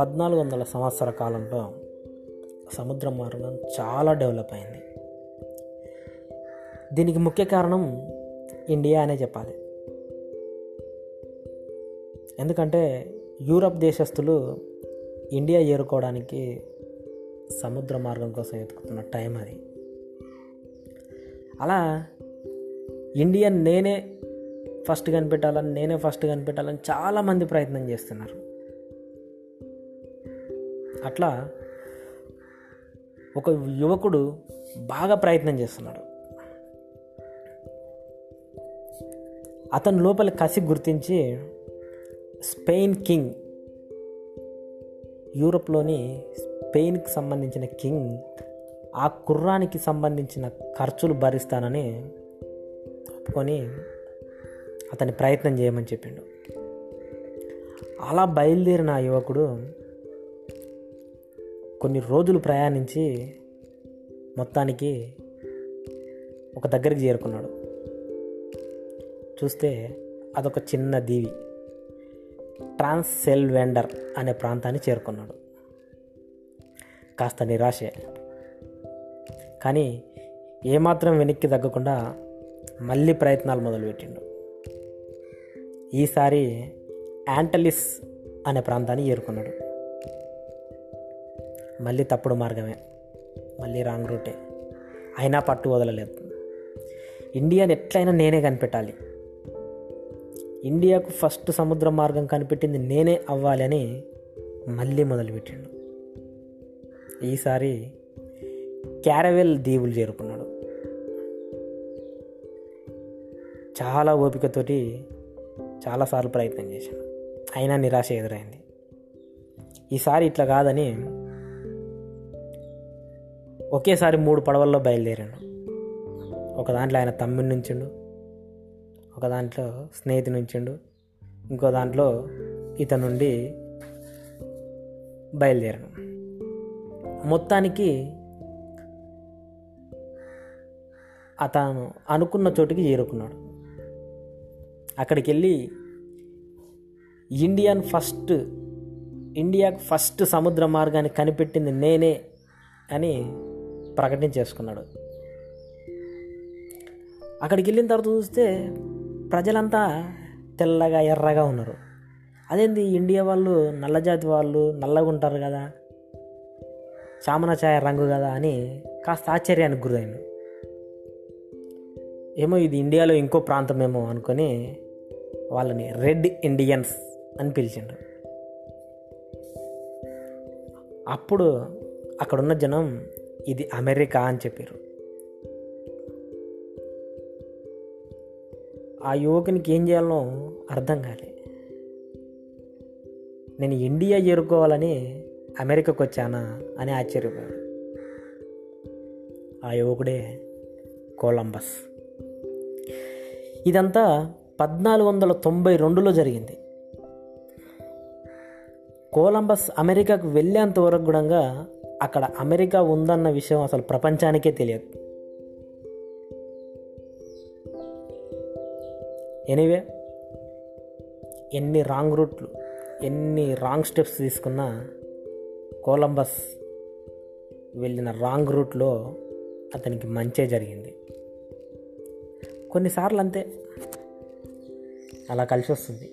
పద్నాలుగు వందల సంవత్సర కాలంలో సముద్ర మార్గం చాలా డెవలప్ అయింది. దీనికి ముఖ్య కారణం ఇండియా అనే చెప్పాలి. ఎందుకంటే యూరప్ దేశస్తులు ఇండియా చేరుకోవడానికి సముద్ర మార్గం కోసం వెతుకుతున్న టైం అది. అలా ఇండియా నేనే ఫస్ట్ కనిపెట్టాలని నేనే ఫస్ట్ కనిపెట్టాలని చాలామంది ప్రయత్నం చేస్తున్నారు. అట్లా ఒక యువకుడు బాగా ప్రయత్నం చేస్తున్నాడు. అతని లోపల కసి గుర్తించి స్పెయిన్ కింగ్ యూరోప్లోని స్పెయిన్కి సంబంధించిన కింగ్ ఆ కుర్రానికి సంబంధించిన ఖర్చులు భరిస్తానని ఒప్పుకొని అతని ప్రయత్నం చేయమని చెప్పిండు. అలా బయలుదేరిన యువకుడు కొన్ని రోజులు ప్రయాణించి మొత్తానికి ఒక దగ్గరికి చేరుకున్నాడు. చూస్తే అదొక చిన్న దీవి ట్రాన్స్సెల్వెండర్ అనే ప్రాంతాన్ని చేరుకున్నాడు. కాస్త నిరాశే. కానీ ఏమాత్రం వెనక్కి తగ్గకుండా మళ్ళీ ప్రయత్నాలు మొదలుపెట్టిండు. ఈసారి యాంటలిస్ అనే ప్రాంతాన్ని చేరుకున్నాడు. మళ్ళీ తప్పుడు మార్గమే. మళ్ళీ రాంగ్ రూటే. అయినా పట్టు వదలలేదు. ఇండియాని ఎట్లయినా నేనే కనిపెట్టాలి. ఇండియాకు ఫస్ట్ సముద్ర మార్గం కనిపెట్టింది నేనే అవ్వాలని మళ్ళీ మొదలుపెట్టిండు. ఈసారి క్యారవెల్ దీవులు చేరుకున్నాడు. చాలా ఓపికతోటి చాలాసార్లు ప్రయత్నం చేశాడు. అయినా నిరాశ ఎదురైంది. ఈసారి ఇట్లా కాదని ఒకేసారి మూడు పడవల్లో బయలుదేరాడు ఒక దాంట్లో ఆయన తమ్ముని నుంచిండు ఒక దాంట్లో స్నేహితు నుంచిండు ఇంకో దాంట్లో ఇతను నుండి బయలుదేరాను. మొత్తానికి అతను అనుకున్న చోటుకి చేరుకున్నాడు. అక్కడికి వెళ్ళి ఇండియన్ ఫస్ట్ ఇండియాకు ఫస్ట్ సముద్ర మార్గాన్ని కనిపెట్టింది నేనే అని ప్రకటించేసుకున్నాడు. అక్కడికి వెళ్ళిన తర్వాత చూస్తే ప్రజలంతా తెల్లగా ఎర్రగా ఉన్నారు. అదేంది ఇండియా వాళ్ళు నల్లజాతి వాళ్ళు నల్లగా ఉంటారు కదా చామనచాయ రంగు కదా అని కాస్త ఆశ్చర్యానికి గురైంది ఏమో ఇది ఇండియాలో ఇంకో ప్రాంతమేమో అనుకొని వాళ్ళని రెడ్ ఇండియన్స్ అని పిలిచిండు అప్పుడు అక్కడున్న జనం ఇది అమెరికా అని చెప్పారు ఆ యువకునికి ఏం చేయాలనో అర్థం కాలే. నేను ఇండియా చేరుకోవాలని అమెరికాకు వచ్చానా అని ఆశ్చర్యపోయాడు. ఆ యువకుడే కొలంబస్. ఇదంతా పద్నాలుగు వందల తొంభై రెండులో జరిగింది. కొలంబస్ అమెరికాకు వెళ్ళేంత వరకు కూడా అక్కడ అమెరికా ఉందన్న విషయం అసలు ప్రపంచానికే తెలియదు. ఎనీవే ఎన్ని రాంగ్ రూట్లు ఎన్ని రాంగ్ స్టెప్స్ తీసుకున్నా కొలంబస్ వెళ్ళిన రాంగ్ రూట్లో అతనికి మంచే జరిగింది. కొన్నిసార్లు అంతే అలా కలిసి వస్తుంది